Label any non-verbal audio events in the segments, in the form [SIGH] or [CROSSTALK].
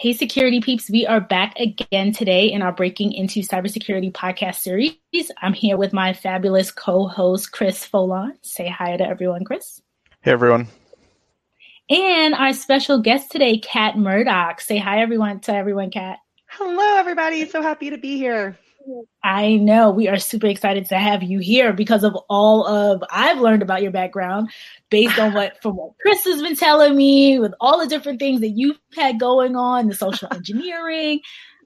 Hey, security peeps, we are back again today in our Breaking Into Cybersecurity podcast series. I'm here with my fabulous co host, Chris Foulon. Say hi to everyone, Chris. Hey, everyone. And our special guest today, Kat Murdoch. Say hi, everyone, to everyone, Kat. Hello, everybody. So happy to be here. I know we are super excited to have you here because of all of I've learned about your background based on what from what Chris has been telling me with all the different things that you've had going on, the social [LAUGHS] engineering.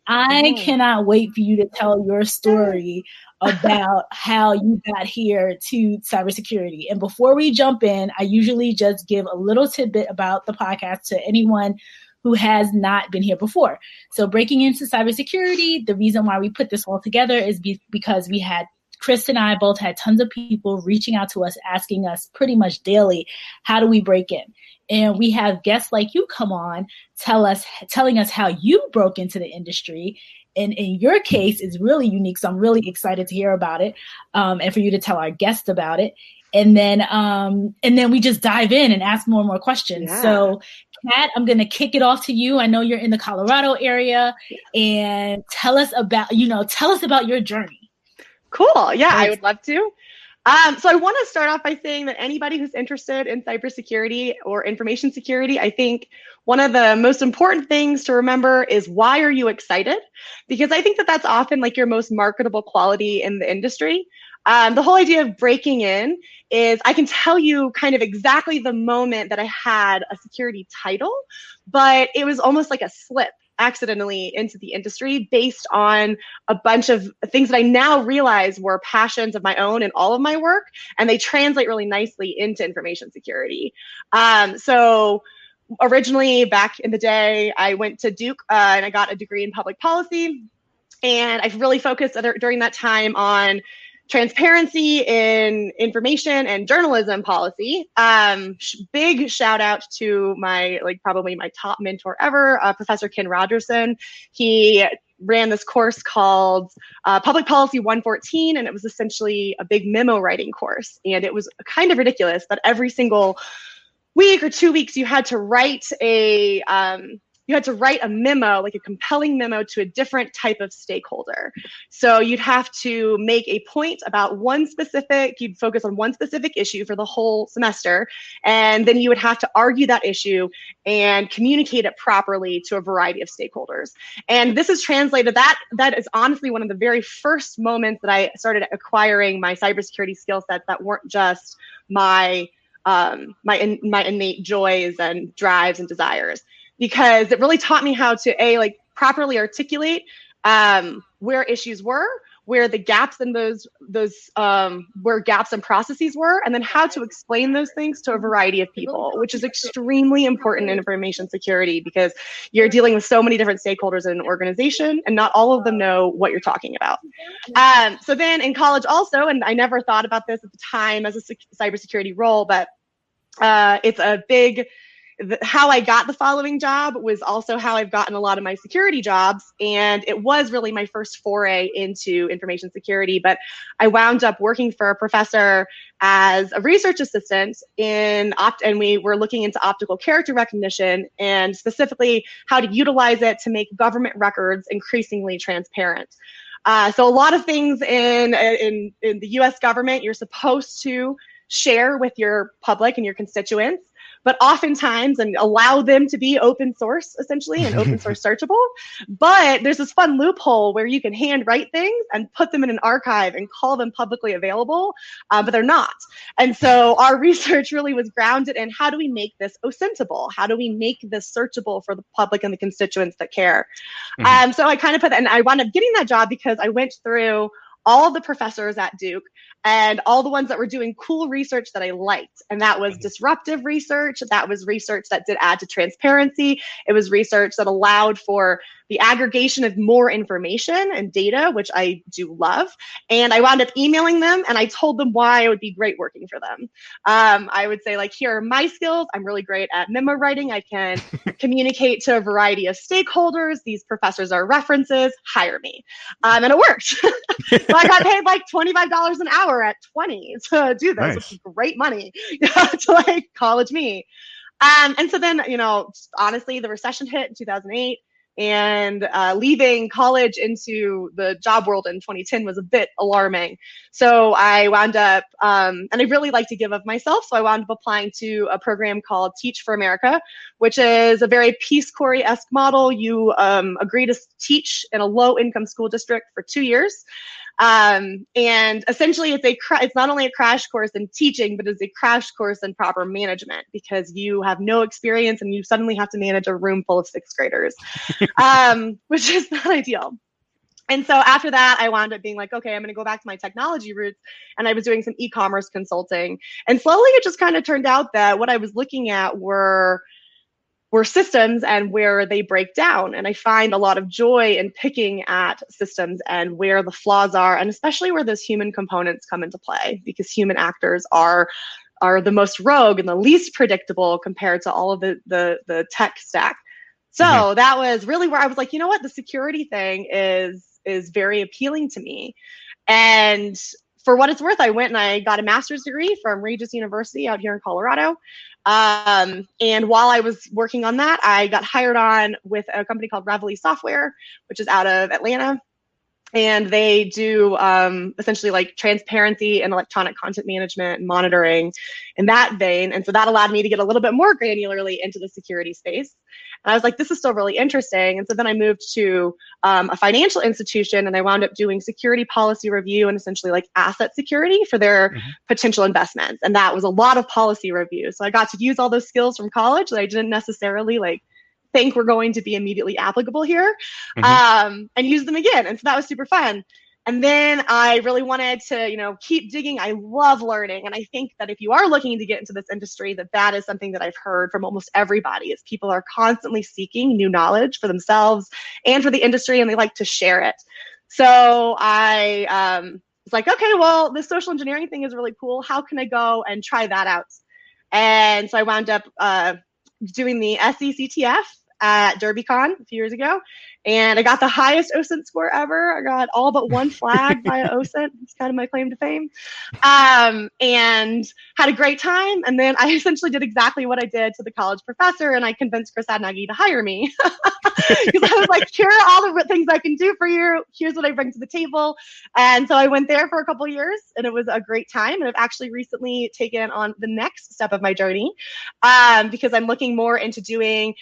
I mm-hmm. cannot wait for you to tell your story about [LAUGHS] how you got here to cybersecurity. And before we jump in, I usually just give a little tidbit about the podcast to anyone who has not been here before. So, breaking into cybersecurity, the reason why we put this all together is be- because we had Chris and I both had tons of people reaching out to us, asking us pretty much daily, how do we break in? And we have guests like you come on, tell us, telling us how you broke into the industry. And in your case, it's really unique. So I'm really excited to hear about it, um, and for you to tell our guests about it. And then, um, and then we just dive in and ask more and more questions. Yeah. So, Kat, I'm going to kick it off to you. I know you're in the Colorado area, and tell us about, you know, tell us about your journey. Cool. Yeah, I would love to. Um, so I want to start off by saying that anybody who's interested in cybersecurity or information security, I think one of the most important things to remember is why are you excited? Because I think that that's often like your most marketable quality in the industry. Um, the whole idea of breaking in is I can tell you kind of exactly the moment that I had a security title, but it was almost like a slip accidentally into the industry based on a bunch of things that I now realize were passions of my own in all of my work, and they translate really nicely into information security. Um, so originally, back in the day, I went to Duke uh, and I got a degree in public policy. And I've really focused during that time on transparency in information and journalism policy. Um, sh- big shout out to my, like, probably my top mentor ever, uh, Professor Ken Rogerson. He ran this course called uh, Public Policy 114, and it was essentially a big memo writing course. And it was kind of ridiculous that every single week or two weeks you had to write a um, you had to write a memo, like a compelling memo to a different type of stakeholder. So you'd have to make a point about one specific, you'd focus on one specific issue for the whole semester, and then you would have to argue that issue and communicate it properly to a variety of stakeholders. And this is translated, that that is honestly one of the very first moments that I started acquiring my cybersecurity skill sets that weren't just my um, my in, my innate joys and drives and desires because it really taught me how to a like properly articulate um, where issues were where the gaps in those those um, where gaps and processes were and then how to explain those things to a variety of people which is extremely important in information security because you're dealing with so many different stakeholders in an organization and not all of them know what you're talking about. Um, so then in college also and i never thought about this at the time as a cybersecurity role but uh, it's a big the, how I got the following job was also how I've gotten a lot of my security jobs. And it was really my first foray into information security. But I wound up working for a professor as a research assistant in opt, and we were looking into optical character recognition and specifically how to utilize it to make government records increasingly transparent. Uh, so a lot of things in, in in the U.S. government you're supposed to share with your public and your constituents but oftentimes and allow them to be open source essentially and open [LAUGHS] source searchable. But there's this fun loophole where you can handwrite things and put them in an archive and call them publicly available, uh, but they're not. And so our [LAUGHS] research really was grounded in how do we make this OSINTable? How do we make this searchable for the public and the constituents that care? Mm-hmm. Um, so I kind of put that, and I wound up getting that job because I went through all the professors at Duke and all the ones that were doing cool research that I liked. And that was mm-hmm. disruptive research. That was research that did add to transparency. It was research that allowed for the aggregation of more information and data, which I do love. And I wound up emailing them and I told them why it would be great working for them. Um, I would say, like, here are my skills. I'm really great at memo writing. I can [LAUGHS] communicate to a variety of stakeholders. These professors are references. Hire me. Um, and it worked. [LAUGHS] so I got paid like $25 an hour at 20 to do this, nice. which is great money [LAUGHS] to like college me. Um, and so then, you know, honestly, the recession hit in 2008 and uh, leaving college into the job world in 2010 was a bit alarming. So I wound up, um, and I really like to give of myself. So I wound up applying to a program called Teach for America, which is a very Peace Corps esque model. You um, agree to teach in a low income school district for two years. Um, and essentially, it's a it's not only a crash course in teaching, but it's a crash course in proper management because you have no experience and you suddenly have to manage a room full of sixth graders, [LAUGHS] um, which is not ideal. And so after that, I wound up being like, okay, I'm going to go back to my technology roots. And I was doing some e commerce consulting. And slowly it just kind of turned out that what I was looking at were were systems and where they break down. And I find a lot of joy in picking at systems and where the flaws are, and especially where those human components come into play, because human actors are are the most rogue and the least predictable compared to all of the the, the tech stack. So mm-hmm. that was really where I was like, you know what, the security thing is is very appealing to me. And for what it's worth, I went and I got a master's degree from Regis University out here in Colorado. Um, and while I was working on that, I got hired on with a company called Reveille Software, which is out of Atlanta. And they do um, essentially like transparency and electronic content management and monitoring in that vein. And so that allowed me to get a little bit more granularly into the security space. And I was like, this is still really interesting. And so then I moved to um, a financial institution and I wound up doing security policy review and essentially like asset security for their mm-hmm. potential investments. And that was a lot of policy review. So I got to use all those skills from college that I didn't necessarily like think were going to be immediately applicable here mm-hmm. um, and use them again. And so that was super fun. And then I really wanted to, you know, keep digging. I love learning. And I think that if you are looking to get into this industry, that that is something that I've heard from almost everybody is people are constantly seeking new knowledge for themselves and for the industry, and they like to share it. So I um, was like, okay, well, this social engineering thing is really cool. How can I go and try that out? And so I wound up uh, doing the SECTF at DerbyCon a few years ago, and I got the highest OSINT score ever. I got all but one flag via [LAUGHS] OSINT. It's kind of my claim to fame. Um, and had a great time. And then I [LAUGHS] essentially did exactly what I did to the college professor, and I convinced Chris Hadnagy to hire me [LAUGHS] because I was like, "Here are all the things I can do for you. Here's what I bring to the table." And so I went there for a couple years, and it was a great time. And I've actually recently taken on the next step of my journey um, because I'm looking more into doing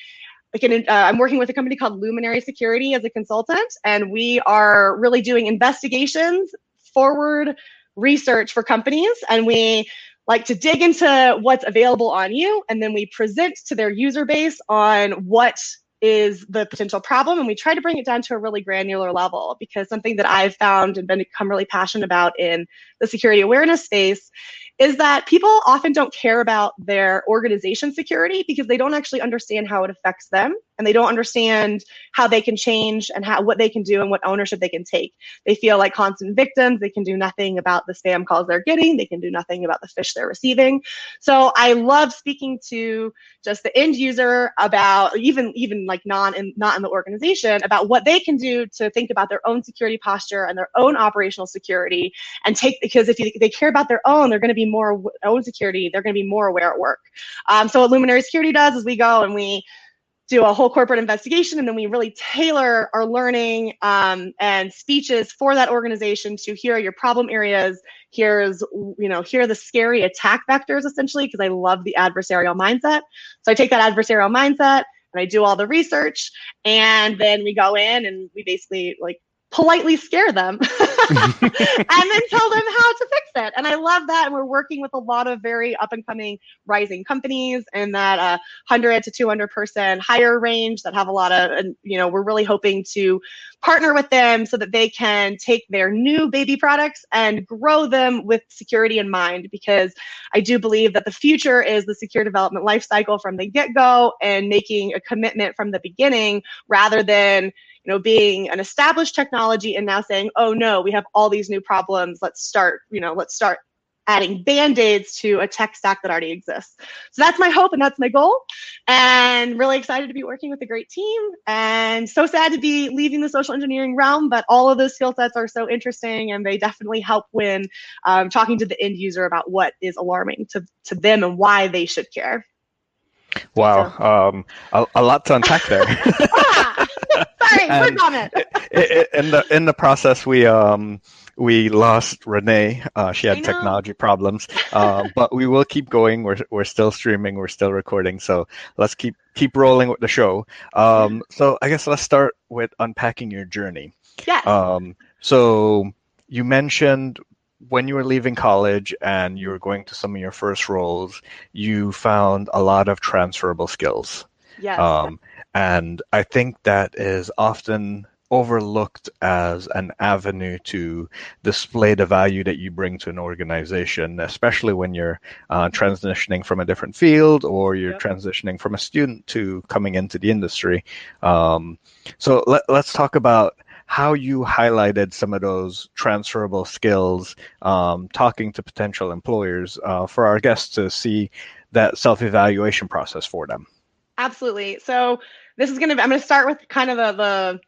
like an, uh, I'm working with a company called Luminary Security as a consultant, and we are really doing investigations, forward research for companies, and we like to dig into what's available on you, and then we present to their user base on what is the potential problem and we try to bring it down to a really granular level because something that i've found and become really passionate about in the security awareness space is that people often don't care about their organization security because they don't actually understand how it affects them and they don't understand how they can change and how what they can do and what ownership they can take. They feel like constant victims. They can do nothing about the spam calls they're getting. They can do nothing about the phish they're receiving. So I love speaking to just the end user about even even like non in, not in the organization about what they can do to think about their own security posture and their own operational security and take because if you, they care about their own, they're going to be more own security. They're going to be more aware at work. Um, so what Luminary Security does is we go and we do a whole corporate investigation and then we really tailor our learning um, and speeches for that organization to here are your problem areas here's you know here are the scary attack vectors essentially because i love the adversarial mindset so i take that adversarial mindset and i do all the research and then we go in and we basically like politely scare them [LAUGHS] and then tell them [LAUGHS] how to fix it. And I love that. And we're working with a lot of very up and coming rising companies in that uh, 100 to 200 person higher range that have a lot of, and you know, we're really hoping to partner with them so that they can take their new baby products and grow them with security in mind. Because I do believe that the future is the secure development lifecycle from the get go and making a commitment from the beginning rather than know, being an established technology and now saying, oh no, we have all these new problems. Let's start, you know, let's start adding band-aids to a tech stack that already exists. So that's my hope and that's my goal. And really excited to be working with a great team and so sad to be leaving the social engineering realm, but all of those skill sets are so interesting and they definitely help when um, talking to the end user about what is alarming to, to them and why they should care. Wow, so. um, a, a, lot to unpack there. ah, [LAUGHS] Sorry, [LAUGHS] quick comment. in the in the process, we um we lost Renee. Uh, she had technology problems, uh, but we will keep going. We're we're still streaming. We're still recording. So let's keep keep rolling with the show. Um, so I guess let's start with unpacking your journey. Yeah. Um, so you mentioned when you were leaving college and you were going to some of your first roles, you found a lot of transferable skills. Yes. Um, and I think that is often overlooked as an avenue to display the value that you bring to an organization, especially when you're uh, transitioning from a different field or you're yep. transitioning from a student to coming into the industry. Um, so let, let's talk about how you highlighted some of those transferable skills, um, talking to potential employers uh, for our guests to see that self evaluation process for them. Absolutely. So this is going to, I'm going to start with kind of the, the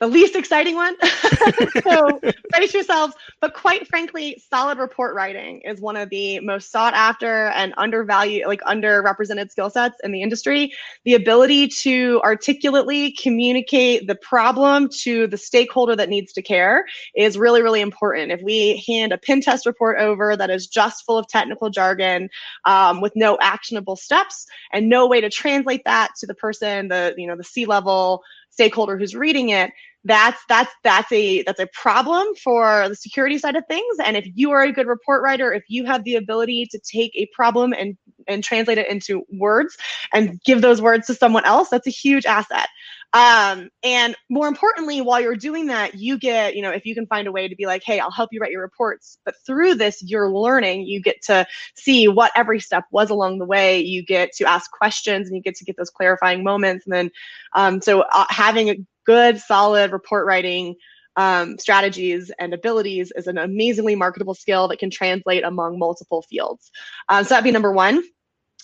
the least exciting one. [LAUGHS] so [LAUGHS] brace yourselves. But quite frankly, solid report writing is one of the most sought after and undervalued, like underrepresented skill sets in the industry. The ability to articulately communicate the problem to the stakeholder that needs to care is really, really important. If we hand a pen test report over that is just full of technical jargon um, with no actionable steps and no way to translate that to the person, the you know the C level stakeholder who's reading it that's that's that's a that's a problem for the security side of things. And if you are a good report writer if you have the ability to take a problem and and translate it into words and give those words to someone else that's a huge asset. Um, and more importantly while you're doing that you get you know if you can find a way to be like hey i'll help you write your reports but through this you're learning. You get to see what every step was along the way. You get to ask questions and you get to get those clarifying moments. And then um, so uh, having a good, solid report writing um, strategies and abilities is an amazingly marketable skill that can translate among multiple fields. Um, so that'd be number one.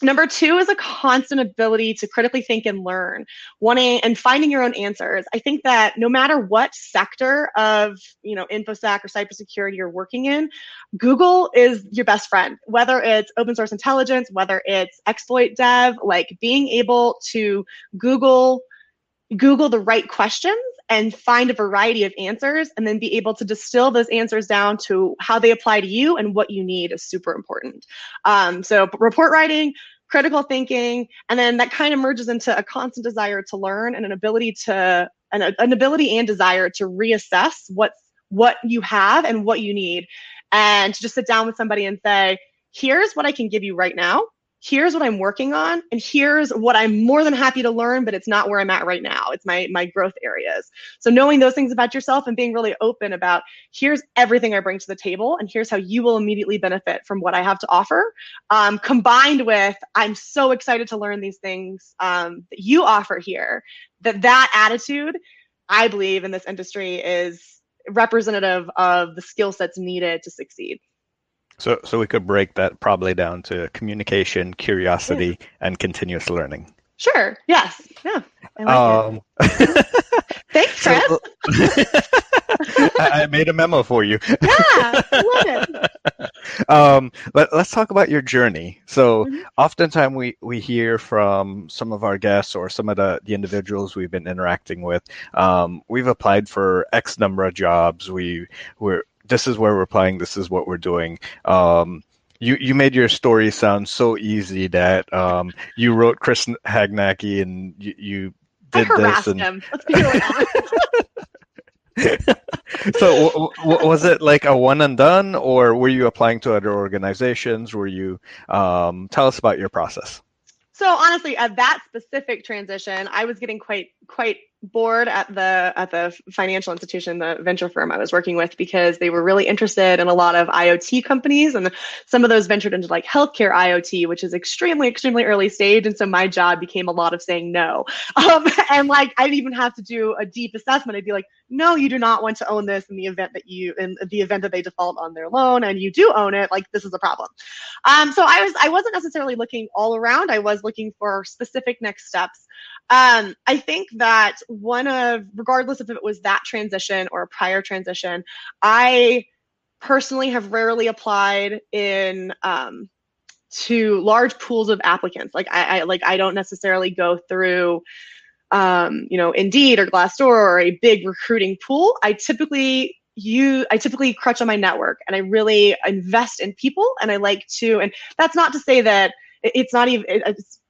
Number two is a constant ability to critically think and learn, wanting and finding your own answers. I think that no matter what sector of you know infosec or cybersecurity you're working in, Google is your best friend. Whether it's open source intelligence, whether it's exploit dev, like being able to Google Google the right questions and find a variety of answers and then be able to distill those answers down to how they apply to you and what you need is super important. Um, so report writing, critical thinking, and then that kind of merges into a constant desire to learn and an ability to an, an ability and desire to reassess what's what you have and what you need and to just sit down with somebody and say, here's what I can give you right now here's what I'm working on and here's what I'm more than happy to learn, but it's not where I'm at right now. It's my my growth areas. So knowing those things about yourself and being really open about here's everything I bring to the table and here's how you will immediately benefit from what I have to offer, um, combined with I'm so excited to learn these things um, that you offer here. That that attitude, I believe, in this industry is representative of the skill sets needed to succeed. So, so we could break that probably down to communication, curiosity, yeah. and continuous learning. Sure. Yes. Yeah. I like um, [LAUGHS] Thanks, Chris. [LAUGHS] So, I made a memo for you. Yeah, love it. [LAUGHS] Um, let, us talk about your journey. So, mm-hmm. oftentimes we we hear from some of our guests or some of the, the individuals we've been interacting with. Um, we've applied for X number of jobs. We we're this is where we're playing. This is what we're doing. Um, you you made your story sound so easy that um, you wrote Chris Hadnagy and you, you did this and. Him. Let's be really [LAUGHS] so w- w- was it like a one and done or were you applying to other organizations were you um, tell us about your process so honestly at that specific transition i was getting quite quite bored at the at the financial institution, the venture firm I was working with, because they were really interested in a lot of IoT companies, and some of those ventured into like healthcare IoT, which is extremely extremely early stage. And so my job became a lot of saying no, [LAUGHS] um, and like I'd even have to do a deep assessment. I'd be like, no, you do not want to own this in the event that you in the event that they default on their loan, and you do own it. Like this is a problem. Um, so I was I wasn't necessarily looking all around. I was looking for specific next steps. Um, I think that one of, regardless if it was that transition or a prior transition, I personally have rarely applied in um, to large pools of applicants. Like I, I like I don't necessarily go through um, you know, Indeed or Glassdoor or a big recruiting pool, I typically you I typically crutch on my network and I really invest in people and I like to and that's not to say that it's not even it's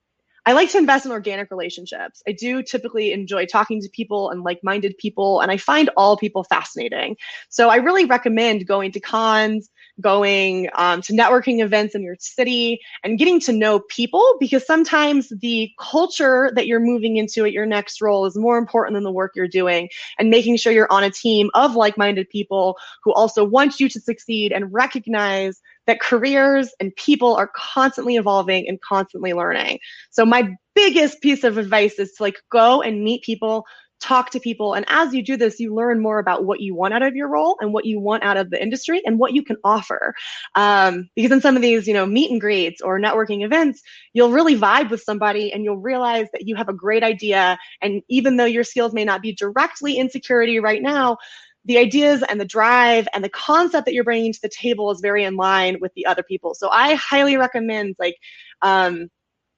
I like to invest in organic relationships. I do typically enjoy talking to people and like minded people, and I find all people fascinating. So I really recommend going to cons, going um, to networking events in your city, and getting to know people because sometimes the culture that you're moving into at your next role is more important than the work you're doing, and making sure you're on a team of like minded people who also want you to succeed and recognize that careers and people are constantly evolving and constantly learning. So my biggest piece of advice is to like go and meet people, talk to people. And as you do this, you learn more about what you want out of your role and what you want out of the industry and what you can offer. Um, because in some of these, you know, meet and greets or networking events, you'll really vibe with somebody and you'll realize that you have a great idea. And even though your skills may not be directly in security right now, the ideas and the drive and the concept that you're bringing to the table is very in line with the other people. So I highly recommend like, um,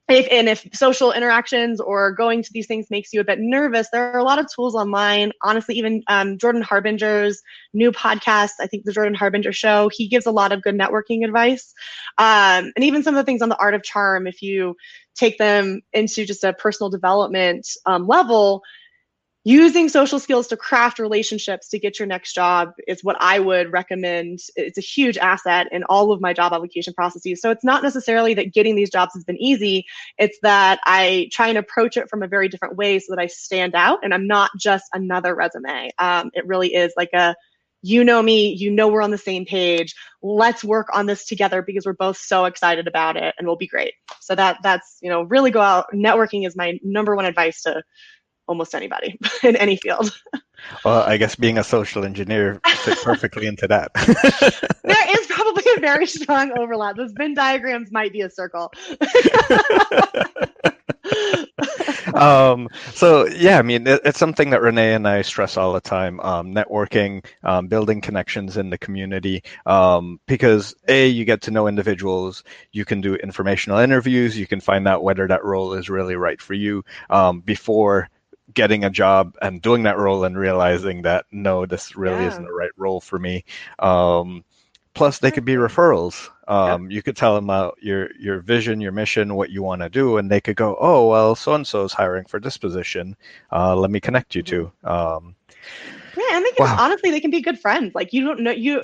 if, and if social interactions or going to these things makes you a bit nervous, there are a lot of tools online. Honestly, even um, Jordan Harbinger's new podcast, I think the Jordan Harbinger Show, he gives a lot of good networking advice. Um, and even some of the things on the art of charm, if you take them into just a personal development um, level, using social skills to craft relationships to get your next job is what I would recommend. It's a huge asset in all of my job application processes. So it's not necessarily that getting these jobs has been easy. It's that I try and approach it from a very different way so that I stand out and I'm not just another resume. Um, it really is like a you know me, you know we're on the same page. Let's work on this together because we're both so excited about it and we'll be great. So that that's, you know, really go out. Networking is my number one advice to almost anybody [LAUGHS] in any field. Well, I guess being a social engineer fits [LAUGHS] perfectly into that. there is probably a very strong overlap. Those Venn diagrams might be a circle. [LAUGHS] um, so yeah, I mean, it, it's something that Renee and I stress all the time: um, networking, um, building connections in the community. Um, because a, you get to know individuals. You can do informational interviews. You can find out whether that role is really right for you um, before getting a job and doing that role and realizing that no, this really yeah. isn't the right role for me. Um, plus, they could be referrals. Um, yeah. You could tell them about your your vision, your mission, what you want to do, and they could go, "Oh, well, so and so is hiring for this position. Uh, let me connect you to." Mm-hmm. Um, yeah, and they can wow. honestly, they can be good friends. Like you don't know you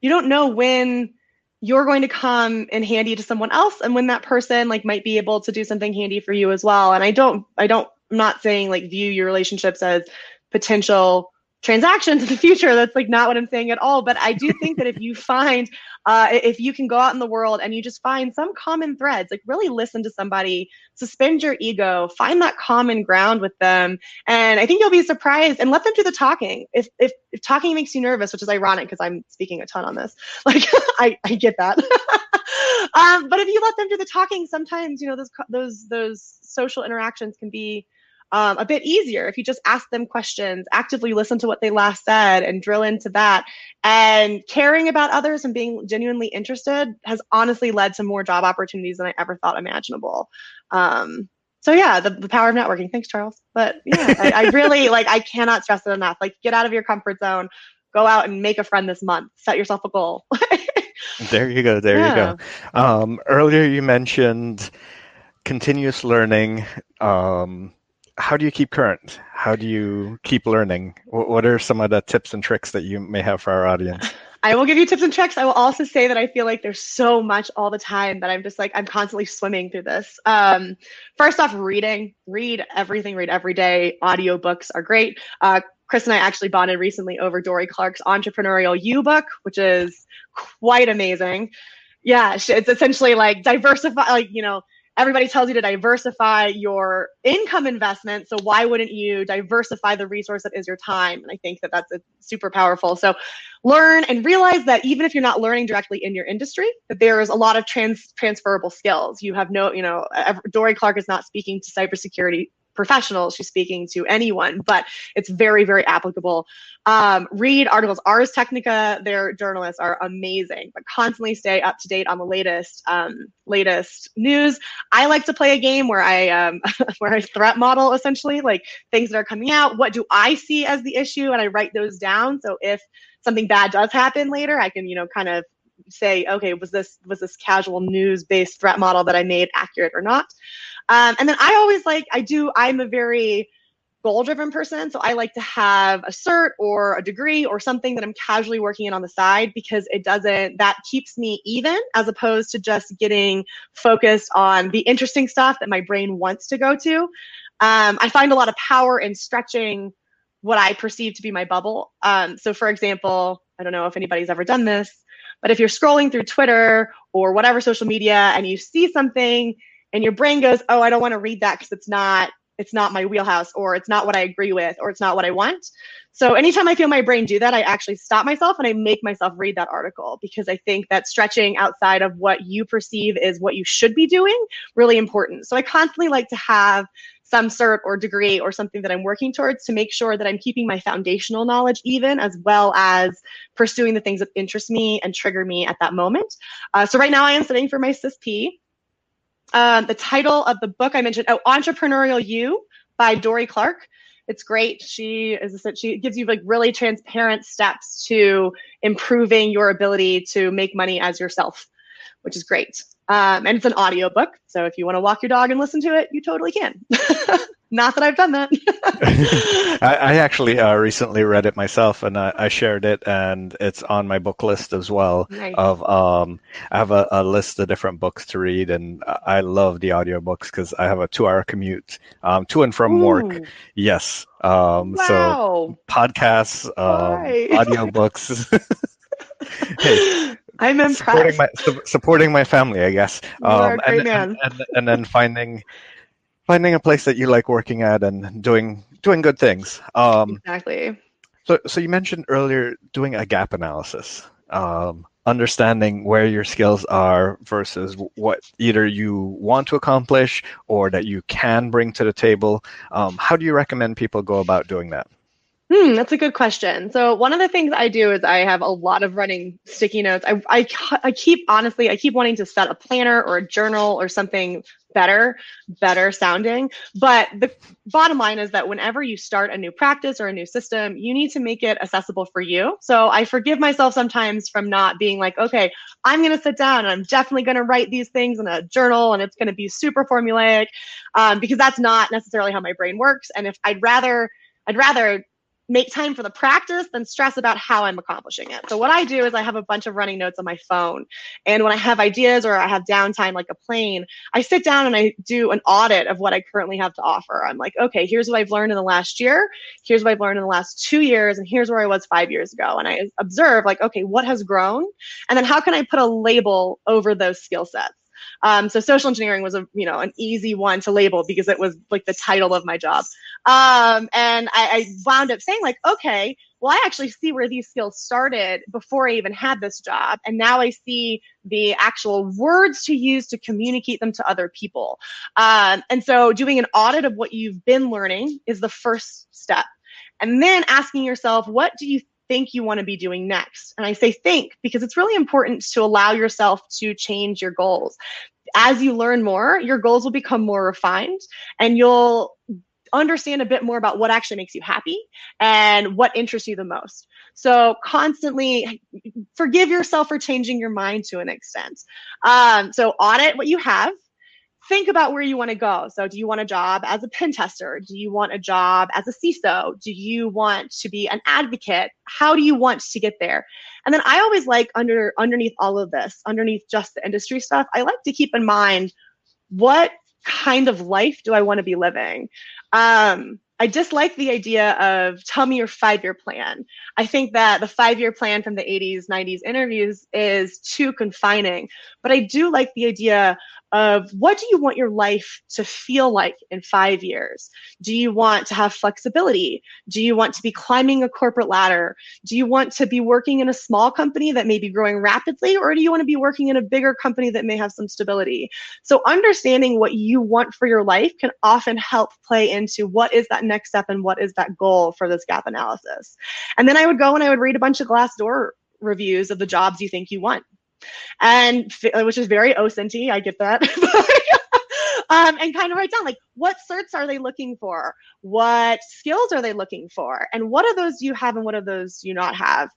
you don't know when you're going to come in handy to someone else and when that person like might be able to do something handy for you as well and i don't i don't I'm not saying like view your relationships as potential transactions in the future. That's like not what I'm saying at all. But I do think that if you [LAUGHS] find, uh, if you can go out in the world and you just find some common threads, like really listen to somebody, suspend your ego, find that common ground with them, and I think you'll be surprised. And let them do the talking. If if, if talking makes you nervous, which is ironic because I'm speaking a ton on this, [LAUGHS] like I I get that. [LAUGHS] um, but if you let them do the talking, sometimes you know those those those social interactions can be um, a bit easier if you just ask them questions, actively listen to what they last said, and drill into that. And caring about others and being genuinely interested has honestly led to more job opportunities than I ever thought imaginable. Um, so yeah, the, the power of networking. Thanks, Charles. But yeah, I, I [LAUGHS] really like. I cannot stress it enough. Like, get out of your comfort zone. Go out and make a friend this month. Set yourself a goal. [LAUGHS] there you go. There yeah. you go. Um, earlier, you mentioned continuous learning. Um, how do you keep current? How do you keep learning? What are some of the tips and tricks that you may have for our audience? [LAUGHS] I will give you tips and tricks. I will also say that I feel like there's so much all the time that I'm just like I'm constantly swimming through this. Um, first off, reading, read everything, read every day. Audiobooks are great. Uh, Chris and I actually bonded recently over Dorie Clark's Entrepreneurial You book, which is quite amazing. Yeah, it's essentially like diversify, like you know, everybody tells you to diversify your income investment. So why wouldn't you diversify the resource that is your time? And I think that that's super powerful. So learn and realize that even if you're not learning directly in your industry, that there's a lot of trans transferable skills. You have no, you know, Dorie Clark is not speaking to cybersecurity professionals. She's speaking to anyone, but it's very, very applicable. Um, read articles. Ars Technica, their journalists are amazing, but constantly stay up to date on the latest um, latest news. I like to play a game where I um, [LAUGHS] where I threat model essentially like things that are coming out. What do I see as the issue, and I write those down. So if something bad does happen later, I can you know kind of say, okay, was this was this casual news based threat model that I made accurate or not? Um, and then I always like I do. I'm a very goal driven person, so I like to have a cert or a degree or something that I'm casually working in on the side because it doesn't that keeps me even as opposed to just getting focused on the interesting stuff that my brain wants to go to. Um, I find a lot of power in stretching what I perceive to be my bubble. Um, so, for example, I don't know if anybody's ever done this, but if you're scrolling through Twitter or whatever social media and you see something and your brain goes, "Oh, I don't want to read that because it's not it's not my wheelhouse or it's not what I agree with or it's not what I want." So anytime I feel my brain do that, I actually stop myself and I make myself read that article because I think that stretching outside of what you perceive is what you should be doing really important. So I constantly like to have some cert or degree or something that I'm working towards to make sure that I'm keeping my foundational knowledge even, as well as pursuing the things that interest me and trigger me at that moment. Uh, so right now I am studying for my CISSP. Um, the title of the book I mentioned, oh, Entrepreneurial You by Dorie Clark. It's great. She is she gives you like really transparent steps to improving your ability to make money as yourself, which is great. Um, and it's an audiobook. So if you want to walk your dog and listen to it, you totally can. [LAUGHS] Not that I've done that. [LAUGHS] I, I, actually uh, recently read it myself, and I, I, shared it, and it's on my book list as well. Nice. Of um, I have a, a, list of different books to read, and I love the audiobooks because I have a two-hour commute um, to and from Ooh. work. Yes, um, wow. so podcasts, um, audiobooks. [LAUGHS] hey, I'm impressed. Supporting my, su- supporting my family, I guess. Um, and, and, and, and, then finding finding a place that you like working at and doing doing good things. Um, exactly. So, so you mentioned earlier doing a gap analysis, um, understanding where your skills are versus what either you want to accomplish or that you can bring to the table. Um, how do you recommend people go about doing that? Hmm, that's a good question. So one of the things I do is I have a lot of running sticky notes. I, I, I keep honestly, I keep wanting to set a planner or a journal or something better, better sounding. But the bottom line is that whenever you start a new practice or a new system, you need to make it accessible for you. So I forgive myself sometimes from not being like, okay, I'm going to sit down and I'm definitely going to write these things in a journal and it's going to be super formulaic um, because that's not necessarily how my brain works. And if I'd rather, I'd rather make time for the practice than stress about how I'm accomplishing it. So what I do is I have a bunch of running notes on my phone. And when I have ideas or I have downtime like a plane, I sit down and I do an audit of what I currently have to offer. I'm like, okay, here's what I've learned in the last year. Here's what I've learned in the last two years. And here's where I was five years ago. And I observe like, okay, what has grown? And then how can I put a label over those skill sets? Um, so social engineering was a you know an easy one to label because it was like the title of my job. Um, and I, I wound up saying like, okay, well, I actually see where these skills started before I even had this job. And now I see the actual words to use to communicate them to other people. Um, and so doing an audit of what you've been learning is the first step. And then asking yourself, what do you think you want to be doing next. And I say think because it's really important to allow yourself to change your goals. As you learn more, your goals will become more refined and you'll understand a bit more about what actually makes you happy and what interests you the most. So constantly forgive yourself for changing your mind to an extent. Um, so audit what you have think about where you want to go. So, do you want a job as a pen tester? Do you want a job as a CISO? Do you want to be an advocate? How do you want to get there? And then I always like under underneath all of this, underneath just the industry stuff, I like to keep in mind what kind of life do I want to be living? Um, I dislike the idea of tell me your five year plan. I think that the five year plan from the 80s, 90s interviews is too confining. But I do like the idea of what do you want your life to feel like in five years? Do you want to have flexibility? Do you want to be climbing a corporate ladder? Do you want to be working in a small company that may be growing rapidly, or do you want to be working in a bigger company that may have some stability? So, understanding what you want for your life can often help play into what is that next step and what is that goal for this gap analysis. And then I would go and I would read a bunch of Glassdoor reviews of the jobs you think you want and which is very OSINT. I get that. [LAUGHS] um, and kind of write down like what certs are they looking for? What skills are they looking for? And what of those you have and what of those you not have?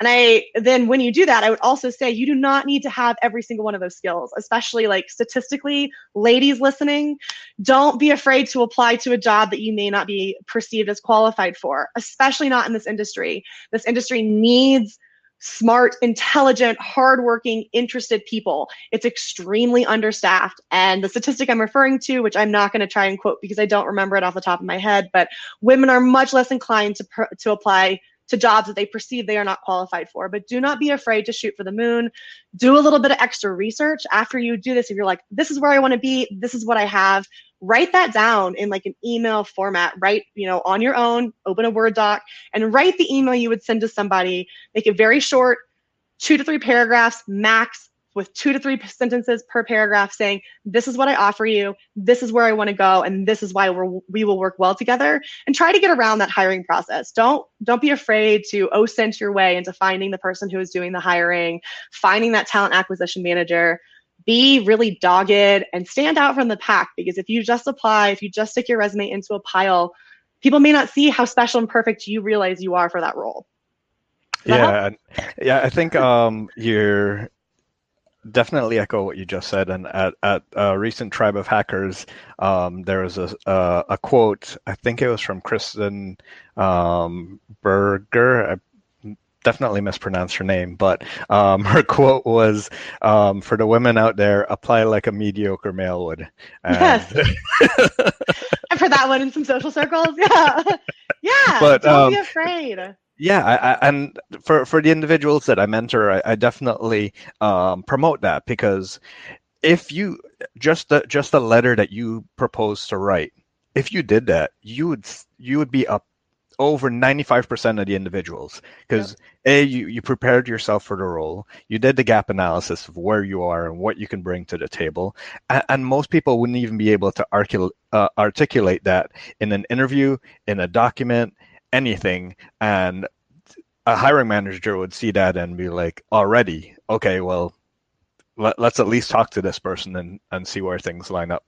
And I then when you do that, I would also say you do not need to have every single one of those skills, especially like statistically, ladies listening, don't be afraid to apply to a job that you may not be perceived as qualified for, especially not in this industry. This industry needs smart, intelligent, hardworking, interested people. It's extremely understaffed. And the statistic I'm referring to, which I'm not going to try and quote because I don't remember it off the top of my head, but women are much less inclined to, to apply to jobs that they perceive they are not qualified for. But do not be afraid to shoot for the moon. Do a little bit of extra research after you do this. If you're like, this is where I want to be, this is what I have, write that down in like an email format write you know on your own open a word doc and write the email you would send to somebody make it very short two to three paragraphs max with two to three sentences per paragraph saying this is what i offer you. This is where i want to go and this is why we're, we will work well together. And try to get around that hiring process. Don't don't be afraid to osint your way into finding the person who is doing the hiring finding that talent acquisition manager. Be really dogged and stand out from the pack because if you just apply, if you just stick your resume into a pile, people may not see how special and perfect you realize you are for that role. yeah, yeah, I think um, you're definitely echo what you just said. And at at a recent Tribe of Hackers, um, there was a, a, a quote. I think it was from Kristen um, Berger definitely mispronounced her name, but um, [LAUGHS] her quote was, um, "For the women out there, apply like a mediocre male would." And... Yes. I've heard that one in some social circles. [LAUGHS] Yeah, [LAUGHS] yeah. But don't um, be afraid. Yeah, I, I, and for for the individuals that I mentor, I, I definitely um, promote that because if you just the just the letter that you propose to write, if you did that, you would you would be up over 95% of the individuals because yep. a you, you prepared yourself for the role you did the gap analysis of where you are and what you can bring to the table and, and most people wouldn't even be able to arcul- uh, articulate that in an interview in a document anything and a hiring manager would see that and be like already? Okay well let, let's at least talk to this person and, and see where things line up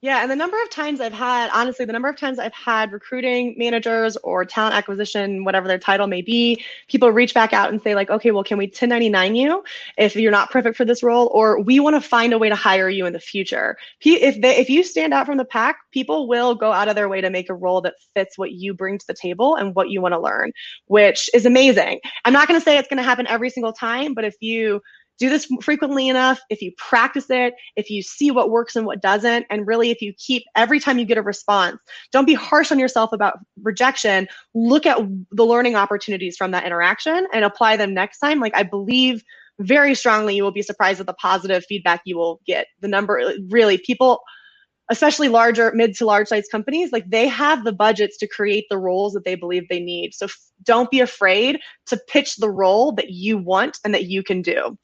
yeah, and the number of times I've had, honestly, the number of times I've had recruiting managers or talent acquisition, whatever their title may be, people reach back out and say, like, okay, well, can we 1099 you if you're not perfect for this role? Or we want to find a way to hire you in the future. If they, if you stand out from the pack, people will go out of their way to make a role that fits what you bring to the table and what you want to learn, which is amazing. I'm not going to say it's going to happen every single time, but if you do this frequently enough, if you practice it, if you see what works and what doesn't, and really if you keep every time you get a response, don't be harsh on yourself about rejection. Look at the learning opportunities from that interaction and apply them next time. Like I believe very strongly you will be surprised at the positive feedback you will get. The number really people especially larger mid to large size companies like they have the budgets to create the roles that they believe they need so f- don't be afraid to pitch the role that you want and that you can do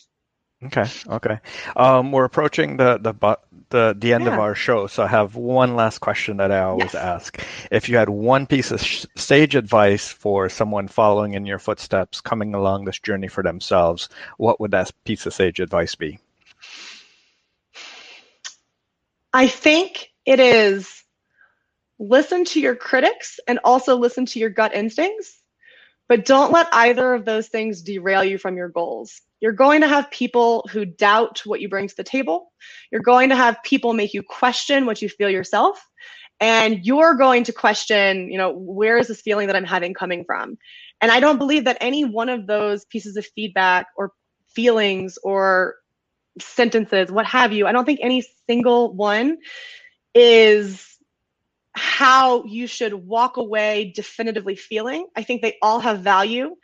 Okay. Okay. Um, we're approaching the the the the end yeah. of our show, so I have one last question that I always yes. ask. If you had one piece of sh- sage advice for someone following in your footsteps, coming along this journey for themselves, what would that piece of sage advice be? I think it is listen to your critics and also listen to your gut instincts, but don't let either of those things derail you from your goals you're going to have people who doubt what you bring to the table. You're going to have people make you question what you feel yourself. And you're going to question, you know, where is this feeling that I'm having coming from? And I don't believe that any one of those pieces of feedback or feelings or sentences, what have you, I don't think any single one is how you should walk away definitively feeling. I think they all have value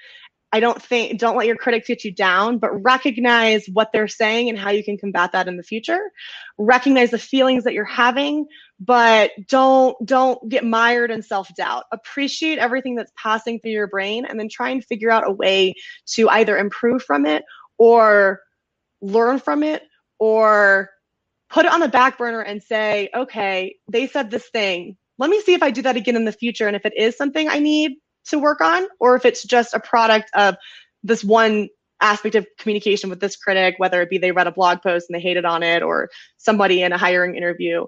I don't think, don't let your critics get you down, but recognize what they're saying and how you can combat that in the future. Recognize the feelings that you're having, but don't, don't get mired in self doubt. Appreciate everything that's passing through your brain and then try and figure out a way to either improve from it or learn from it or put it on the back burner and say, okay, they said this thing. Let me see if I do that again in the future. And if it is something I need, to work on, or if it's just a product of this one aspect of communication with this critic, whether it be they read a blog post and they hated on it, or somebody in a hiring interview.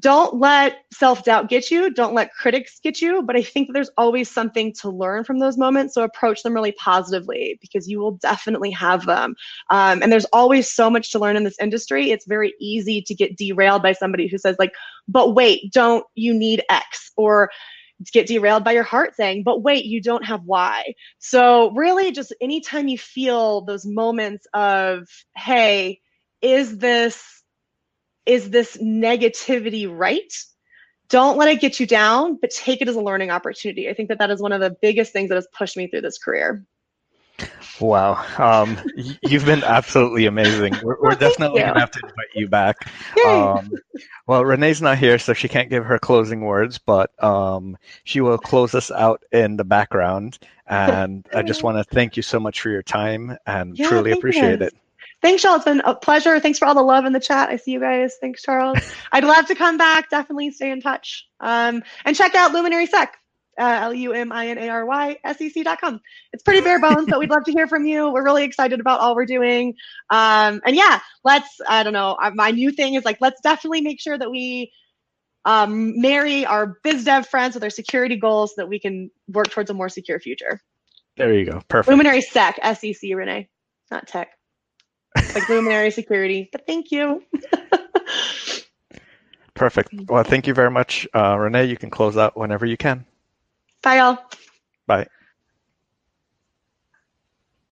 Don't let self doubt get you. Don't let critics get you. But I think there's always something to learn from those moments. So approach them really positively because you will definitely have them. Um, and there's always so much to learn in this industry. It's very easy to get derailed by somebody who says, like, but wait, don't you need X? Or get derailed by your heart saying, but wait, you don't have why. So, really, just anytime you feel those moments of, hey, is this is this negativity right don't let it get you down but take it as a learning opportunity i think that that is one of the biggest things that has pushed me through this career Wow, um, you've been absolutely amazing. We're, we're [LAUGHS] definitely going to have to invite you back. Um, well, Renee's not here, so she can't give her closing words, but um, she will close us out in the background. And I just want to thank you so much for your time and yeah, truly appreciate you. it. Thanks, y'all. It's been a pleasure. Thanks for all the love in the chat. I see you guys. Thanks, Charles. [LAUGHS] I'd love to come back. Definitely stay in touch. Um, and check out Luminary Sec uh, dot com. It's pretty bare bones, but we'd love to hear from you. We're really excited about all we're doing. Um, and yeah, let's, I don't know, uh, my new thing is like, let's definitely make sure that we um, marry our biz dev friends with our security goals so that we can work towards a more secure future. There you go. Perfect. Luminary Sec, S-E-C, Renee, not tech. Like Luminary [LAUGHS] Security, but thank you. [LAUGHS] Perfect. Well, thank you very much, uh, Renee. You can close out whenever you can. Bye, y'all. Bye.